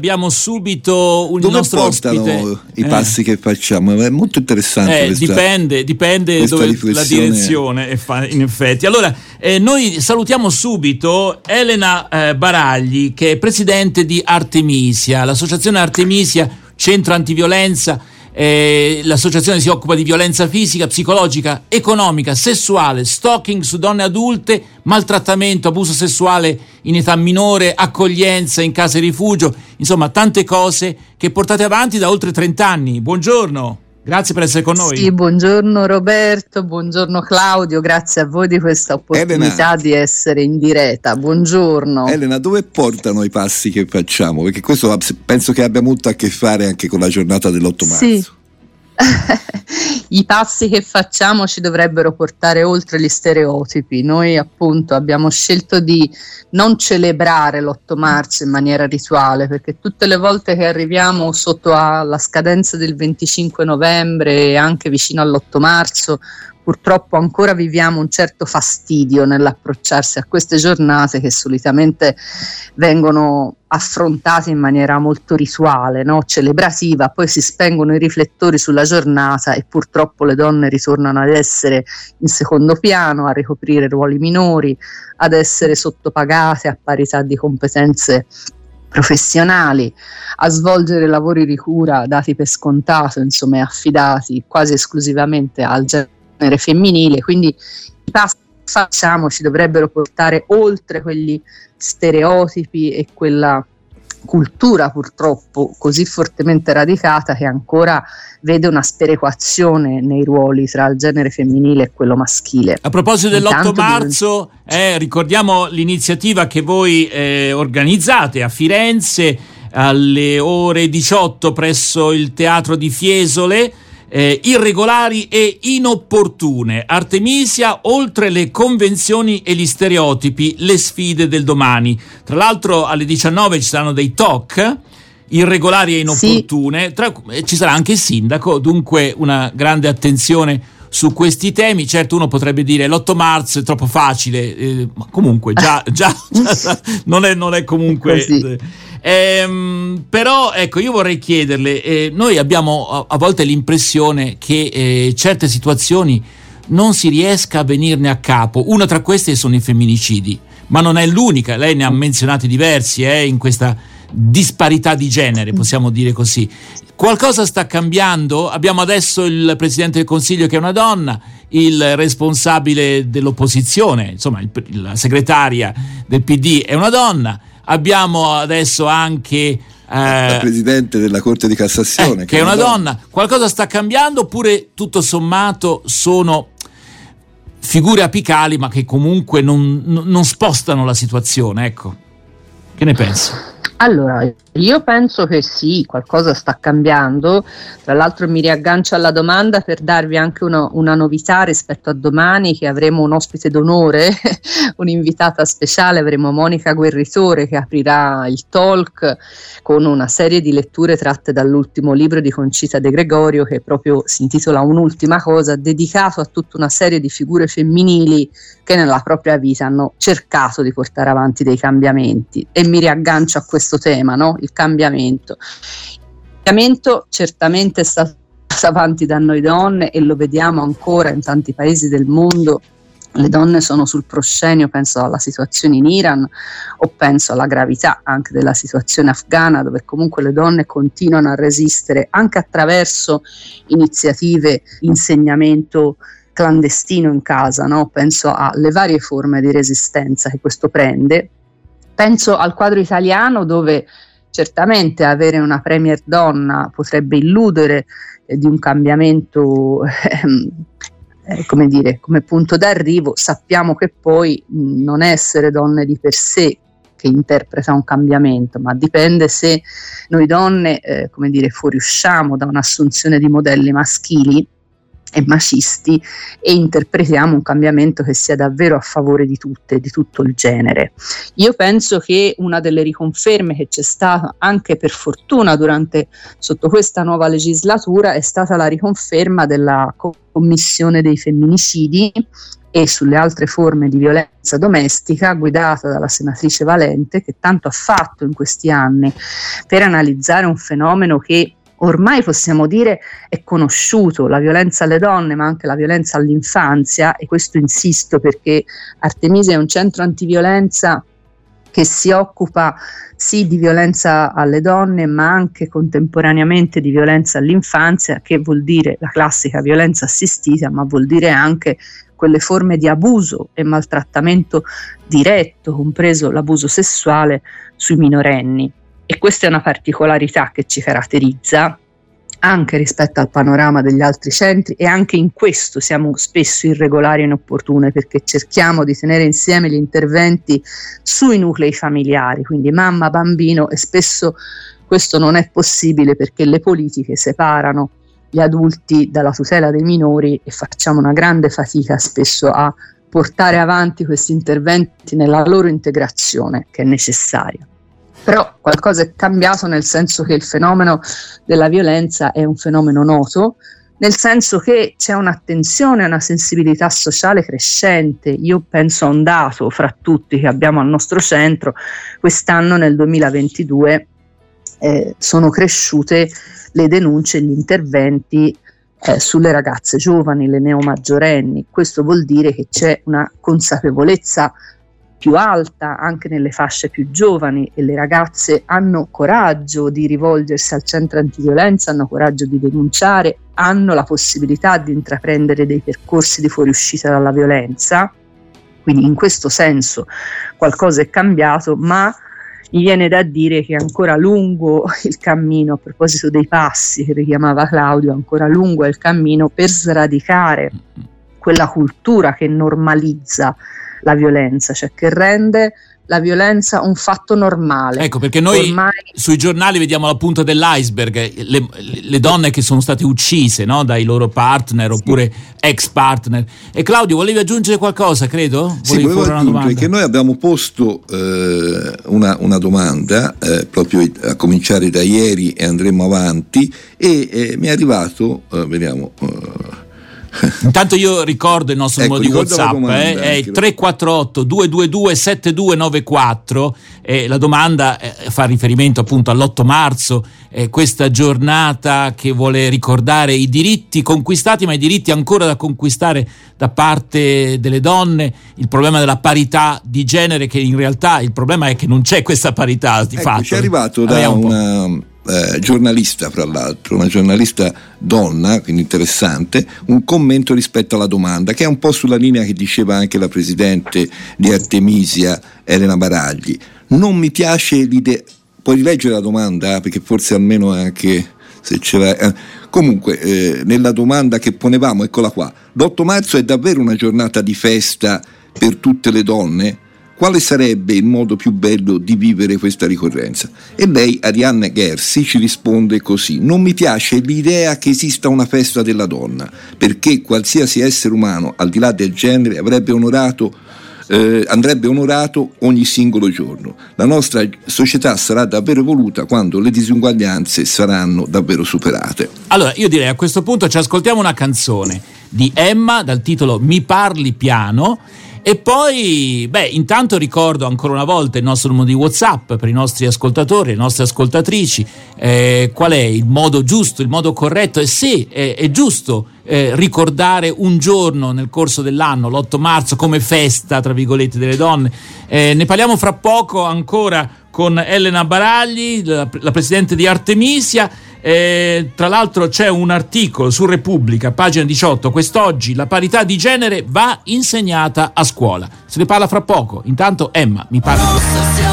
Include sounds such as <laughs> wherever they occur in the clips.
Abbiamo subito un dove nostro portano ospite. i passi eh. che facciamo? È molto interessante. Eh, questa, dipende, dipende dove la direzione, in effetti. Allora, eh, noi salutiamo subito Elena eh, Baragli, che è presidente di Artemisia, l'associazione Artemisia, centro antiviolenza eh, l'associazione si occupa di violenza fisica, psicologica, economica, sessuale, stalking su donne adulte, maltrattamento, abuso sessuale in età minore, accoglienza in case rifugio, insomma tante cose che portate avanti da oltre 30 anni. Buongiorno. Grazie per essere con noi. Sì, buongiorno Roberto, buongiorno Claudio, grazie a voi di questa opportunità Elena, di essere in diretta. Buongiorno. Elena, dove portano i passi che facciamo? Perché questo penso che abbia molto a che fare anche con la giornata dell'8 marzo. Sì. <laughs> I passi che facciamo ci dovrebbero portare oltre gli stereotipi. Noi appunto abbiamo scelto di non celebrare l'8 marzo in maniera rituale perché tutte le volte che arriviamo sotto alla scadenza del 25 novembre e anche vicino all'8 marzo purtroppo ancora viviamo un certo fastidio nell'approcciarsi a queste giornate che solitamente vengono affrontate in maniera molto rituale, no? celebrativa, poi si spengono i riflettori sulla giornata e purtroppo le donne ritornano ad essere in secondo piano, a ricoprire ruoli minori, ad essere sottopagate a parità di competenze professionali, a svolgere lavori di cura dati per scontato, insomma, affidati quasi esclusivamente al genere femminile, quindi i passi che facciamo ci dovrebbero portare oltre quegli stereotipi e quella cultura purtroppo così fortemente radicata che ancora vede una sperequazione nei ruoli tra il genere femminile e quello maschile. A proposito dell'8 marzo, eh, ricordiamo l'iniziativa che voi eh, organizzate a Firenze alle ore 18 presso il Teatro di Fiesole eh, irregolari e inopportune. Artemisia, oltre le convenzioni e gli stereotipi, le sfide del domani. Tra l'altro alle 19 ci saranno dei talk irregolari e inopportune, sì. Tra, eh, ci sarà anche il sindaco, dunque una grande attenzione su questi temi. Certo, uno potrebbe dire l'8 marzo è troppo facile, eh, ma comunque già, <laughs> già, già non, è, non, è, comunque. Ehm, però ecco, io vorrei chiederle, eh, noi abbiamo a, a, volte l'impressione che eh, certe situazioni non si riesca a venirne a capo. Una tra queste sono i femminicidi, ma non è l'unica, lei ne ha menzionati diversi eh, in questa disparità di genere, possiamo dire così. Qualcosa sta cambiando? Abbiamo adesso il Presidente del Consiglio che è una donna, il responsabile dell'opposizione, insomma il, la segretaria del PD è una donna, abbiamo adesso anche... Eh, la Presidente della Corte di Cassazione. Eh, che, è una donna. donna. Qualcosa sta cambiando oppure tutto sommato sono figure apicali ma che comunque non, non spostano la situazione? Ecco, che ne pensi? Allora, io penso che sì, qualcosa sta cambiando. Tra l'altro mi riaggancio alla domanda per darvi anche una, una novità rispetto a domani che avremo un ospite d'onore, <laughs> un'invitata speciale, avremo Monica Guerritore che aprirà il talk con una serie di letture tratte dall'ultimo libro di Concita De Gregorio che proprio si intitola Un'ultima cosa, dedicato a tutta una serie di figure femminili che nella propria vita hanno cercato di portare avanti dei cambiamenti e mi riaggancio a questo tema, no? Il cambiamento. Il cambiamento certamente è stato <laughs> avanti da noi donne e lo vediamo ancora in tanti paesi del mondo le donne sono sul proscenio, penso alla situazione in Iran o penso alla gravità anche della situazione afghana, dove comunque le donne continuano a resistere anche attraverso iniziative, insegnamento clandestino in casa, no? penso alle varie forme di resistenza che questo prende. Penso al quadro italiano dove certamente avere una premier donna potrebbe illudere eh, di un cambiamento ehm, eh, come dire, come punto d'arrivo, sappiamo che poi mh, non essere donne di per sé che interpreta un cambiamento, ma dipende se noi donne, eh, come dire, fuoriusciamo da un'assunzione di modelli maschili e macisti e interpretiamo un cambiamento che sia davvero a favore di tutte, di tutto il genere. Io penso che una delle riconferme che c'è stata anche per fortuna durante sotto questa nuova legislatura è stata la riconferma della commissione dei femminicidi e sulle altre forme di violenza domestica, guidata dalla senatrice Valente, che tanto ha fatto in questi anni per analizzare un fenomeno che ormai possiamo dire è conosciuto, la violenza alle donne, ma anche la violenza all'infanzia, e questo insisto perché Artemisia è un centro antiviolenza che si occupa sì di violenza alle donne, ma anche contemporaneamente di violenza all'infanzia, che vuol dire la classica violenza assistita, ma vuol dire anche quelle forme di abuso e maltrattamento diretto, compreso l'abuso sessuale sui minorenni. E questa è una particolarità che ci caratterizza anche rispetto al panorama degli altri centri e anche in questo siamo spesso irregolari e inopportune perché cerchiamo di tenere insieme gli interventi sui nuclei familiari, quindi mamma, bambino e spesso questo non è possibile perché le politiche separano gli adulti dalla tutela dei minori e facciamo una grande fatica spesso a portare avanti questi interventi nella loro integrazione che è necessaria. Però qualcosa è cambiato nel senso che il fenomeno della violenza è un fenomeno noto, nel senso che c'è un'attenzione, una sensibilità sociale crescente. Io penso a un dato fra tutti che abbiamo al nostro centro, quest'anno nel 2022 eh, sono cresciute le denunce e gli interventi eh, sulle ragazze giovani, le neomaggiorenni. Questo vuol dire che c'è una consapevolezza più alta anche nelle fasce più giovani e le ragazze hanno coraggio di rivolgersi al centro antiviolenza, hanno coraggio di denunciare, hanno la possibilità di intraprendere dei percorsi di fuoriuscita dalla violenza. Quindi in questo senso qualcosa è cambiato, ma mi viene da dire che è ancora lungo il cammino, a proposito dei passi che richiamava Claudio, ancora lungo è il cammino per sradicare quella cultura che normalizza la violenza, cioè che rende la violenza un fatto normale. Ecco, perché noi Ormai... sui giornali vediamo la punta dell'iceberg, le, le donne che sono state uccise no? dai loro partner sì. oppure ex partner. E Claudio, volevi aggiungere qualcosa, credo? Volevi sì, volevo aggiungere che noi abbiamo posto eh, una, una, domanda eh, proprio a cominciare da ieri e andremo avanti e eh, mi è arrivato, eh, vediamo eh, Intanto io ricordo il nostro ecco, numero di WhatsApp, eh, è il 348 222 7294 e la domanda eh, fa riferimento appunto all'8 marzo, eh, questa giornata che vuole ricordare i diritti conquistati ma i diritti ancora da conquistare da parte delle donne, il problema della parità di genere che in realtà il problema è che non c'è questa parità di ecco, fatto. Ci è arrivato da un una eh, giornalista, fra l'altro, una giornalista donna, quindi interessante, un commento rispetto alla domanda, che è un po' sulla linea che diceva anche la presidente di Artemisia, Elena Baragli. Non mi piace l'idea. Puoi rileggere la domanda? Perché forse almeno anche se ce l'hai. Eh. Comunque, eh, nella domanda che ponevamo, eccola qua. L'8 marzo è davvero una giornata di festa per tutte le donne? Quale sarebbe il modo più bello di vivere questa ricorrenza? E lei, Arianna Gersi, ci risponde così: Non mi piace l'idea che esista una festa della donna, perché qualsiasi essere umano, al di là del genere, avrebbe onorato eh, andrebbe onorato ogni singolo giorno. La nostra società sarà davvero evoluta quando le disuguaglianze saranno davvero superate. Allora, io direi a questo punto ci ascoltiamo una canzone di Emma dal titolo Mi parli piano e poi, beh, intanto ricordo ancora una volta il nostro numero di WhatsApp per i nostri ascoltatori, le nostre ascoltatrici, eh, qual è il modo giusto, il modo corretto e se è, è giusto eh, ricordare un giorno nel corso dell'anno, l'8 marzo, come festa, tra virgolette, delle donne. Eh, ne parliamo fra poco ancora con Elena Baragli, la, la presidente di Artemisia. Eh, tra l'altro c'è un articolo su Repubblica, pagina 18, quest'oggi la parità di genere va insegnata a scuola. Se ne parla fra poco. Intanto Emma mi parla.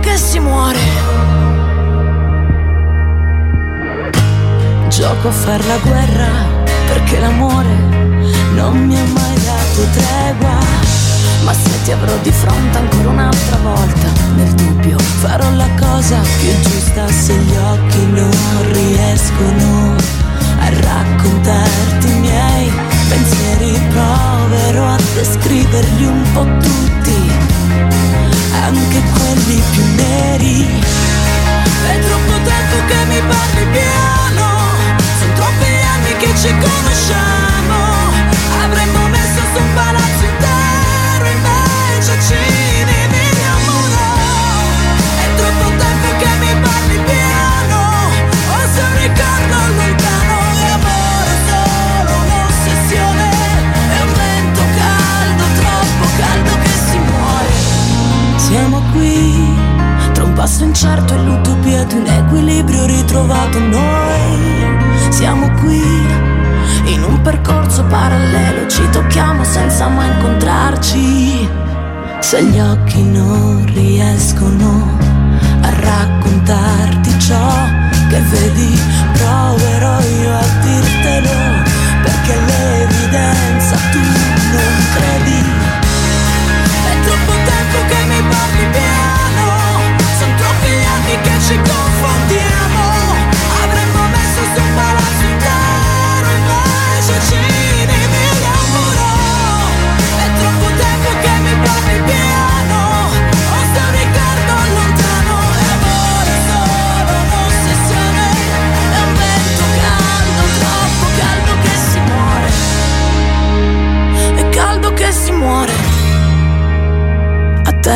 Che si muore. Gioco a far la guerra perché l'amore non mi ha mai dato tregua. Ma se ti avrò di fronte ancora un'altra volta, nel dubbio farò la cosa più giusta se gli occhi non riescono a raccontarti i miei pensieri. Proverò a descriverli un po' tutti, anche quelli più neri È troppo tempo che mi parli piano Sono troppi anni che ci conosciamo passo incerto e l'utopia di un equilibrio ritrovato noi. Siamo qui in un percorso parallelo, ci tocchiamo senza mai incontrarci. Se gli occhi non riescono a raccontarti ciò che vedi, proverò io a dirtelo, perché l'evidenza tu non credi.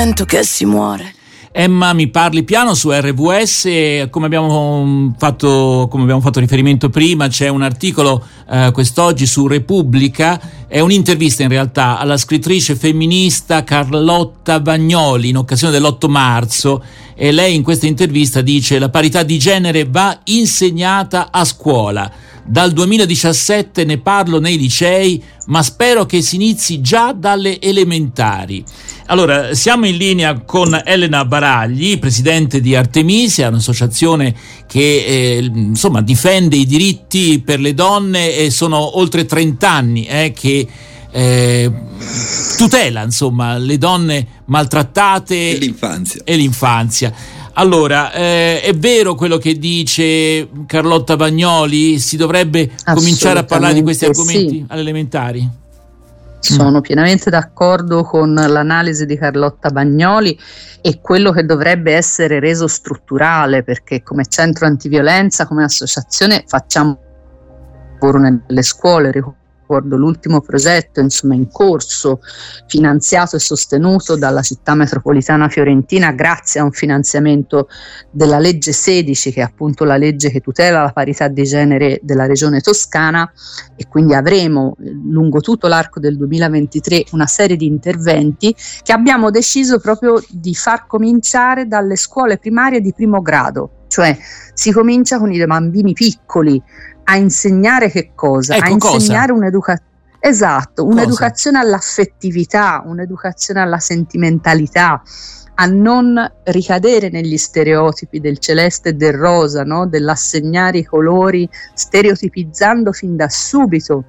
Attento che si muore. Emma, mi parli piano su RVS, come abbiamo fatto, come abbiamo fatto riferimento prima, c'è un articolo eh, quest'oggi su Repubblica, è un'intervista in realtà alla scrittrice femminista Carlotta Bagnoli in occasione dell'8 marzo e lei in questa intervista dice la parità di genere va insegnata a scuola. Dal 2017 ne parlo nei licei, ma spero che si inizi già dalle elementari. Allora, siamo in linea con Elena Baragli, presidente di Artemisia, un'associazione che eh, insomma difende i diritti per le donne e sono oltre 30 anni eh, che eh, tutela insomma le donne maltrattate E l'infanzia. e l'infanzia. Allora, eh, è vero quello che dice Carlotta Bagnoli? Si dovrebbe cominciare a parlare di questi argomenti sì. alle elementari? Sono pienamente d'accordo con l'analisi di Carlotta Bagnoli e quello che dovrebbe essere reso strutturale perché come centro antiviolenza, come associazione facciamo lavoro nelle scuole. Ricordo l'ultimo progetto insomma, in corso, finanziato e sostenuto dalla città metropolitana fiorentina grazie a un finanziamento della legge 16 che è appunto la legge che tutela la parità di genere della regione toscana. E quindi avremo eh, lungo tutto l'arco del 2023 una serie di interventi che abbiamo deciso proprio di far cominciare dalle scuole primarie di primo grado, cioè si comincia con i bambini piccoli a insegnare che cosa? Ecco, a cosa? insegnare un'educazione. Esatto, Cosa? un'educazione all'affettività, un'educazione alla sentimentalità, a non ricadere negli stereotipi del celeste e del rosa, no? dell'assegnare i colori, stereotipizzando fin da subito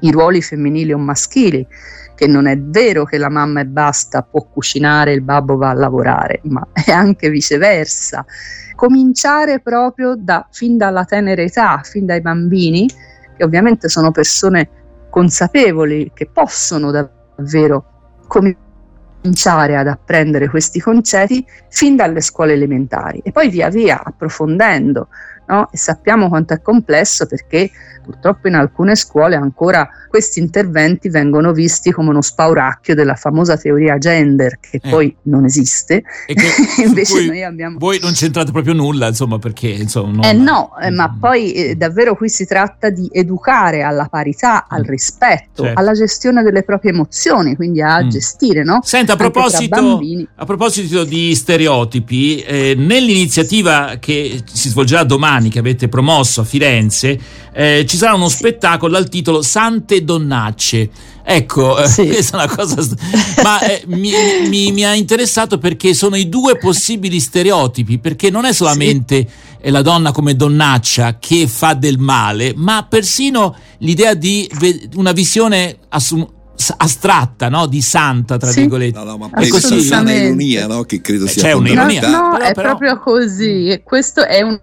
i ruoli femminili o maschili, che non è vero che la mamma e basta può cucinare e il babbo va a lavorare, ma è anche viceversa. Cominciare proprio da, fin dalla tenera età, fin dai bambini, che ovviamente sono persone consapevoli, che possono davvero cominciare ad apprendere questi concetti fin dalle scuole elementari e poi via via approfondendo. No? E sappiamo quanto è complesso perché purtroppo in alcune scuole ancora questi interventi vengono visti come uno spauracchio della famosa teoria gender che Eh. poi non esiste. E che, <laughs> Invece noi abbiamo... voi non c'entrate proprio nulla, insomma, perché insomma, non- Eh no, eh, ma poi eh, davvero qui si tratta di educare alla parità, al Mm. rispetto, Certo. alla gestione delle proprie emozioni, quindi a Mm. gestire, no? Senta, a proposito, a proposito di stereotipi, eh, nell'iniziativa che si svolgerà domani, che avete promosso a Firenze, eh, ci sarà uno Sì. spettacolo dal titolo Sante Donnacce. Ecco, eh, Sì. <laughs> questa è una cosa. st- ma eh, mi, mi- mi ha interessato perché sono i due possibili stereotipi, perché non è solamente eh, la donna come donnaccia che fa del male, ma persino l'idea di ve- una visione assum- astratta, no? di santa, tra Sì. virgolette. No, no, ma È poi così. questa è una Assolutamente. ironia no? che credo Eh, sia c'è un'ironia. No, no, Però- è però- proprio così. E questo è un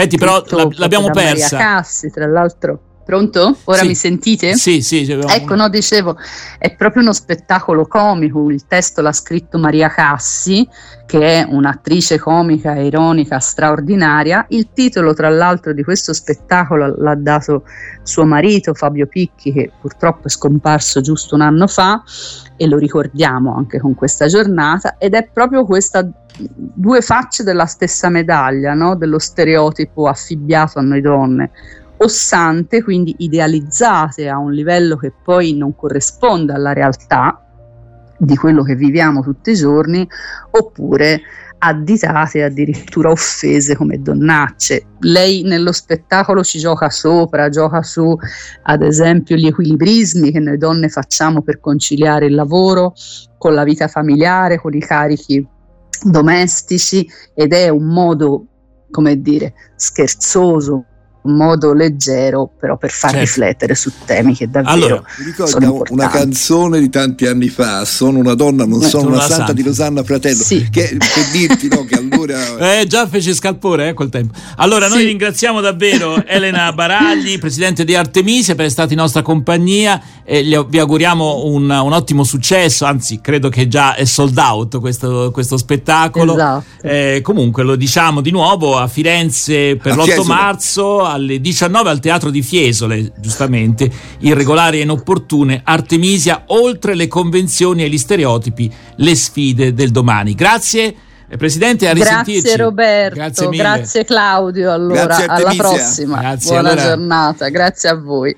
Aspetti, però l'abbiamo da Maria persa. Cassi, tra l'altro Pronto? Ora Sì. mi sentite? Sì, sì. Ecco, no, dicevo, è proprio uno spettacolo comico, il testo l'ha scritto Maria Cassi, che è un'attrice comica e ironica straordinaria. Il titolo, tra l'altro, di questo spettacolo l'ha dato suo marito Fabio Picchi, che purtroppo è scomparso giusto un anno fa, e lo ricordiamo anche con questa giornata, ed è proprio questa due facce della stessa medaglia, no? dello stereotipo affibbiato a noi donne ossante, quindi idealizzate a un livello che poi non corrisponde alla realtà di quello che viviamo tutti i giorni, oppure additate addirittura offese come donnacce. Lei nello spettacolo ci gioca sopra, gioca su ad esempio gli equilibrismi che noi donne facciamo per conciliare il lavoro con la vita familiare, con i carichi domestici ed è un modo, come dire, scherzoso, un modo leggero, però per far Certo. riflettere su temi che davvero Allora, Mi sono ricorda importanti. una canzone di tanti anni fa, Sono una donna, non Eh, sono una una santa, santa. di Rosanna Fratello, Sì. che per dirti no, che allora... <laughs> Eh, già fece scalpore eh, quel tempo. Allora, noi Sì. ringraziamo davvero <laughs> Elena Baragli, presidente di Artemisia, per essere stata in nostra compagnia e gli- vi auguriamo un, un ottimo successo. Anzi, credo che già è sold out questo, questo spettacolo. Esatto. Eh, comunque, lo diciamo di nuovo a Firenze per A l'8 Fiesole. marzo alle 19 al Teatro di Fiesole, giustamente, irregolari e inopportune, Artemisia, oltre le convenzioni e gli stereotipi, le sfide del domani. Grazie. eh, Presidente, a risentirci. Grazie Roberto, Grazie grazie. Claudio. Allora, Grazie, alla prossima. Grazie, Buona allora- giornata, grazie a voi.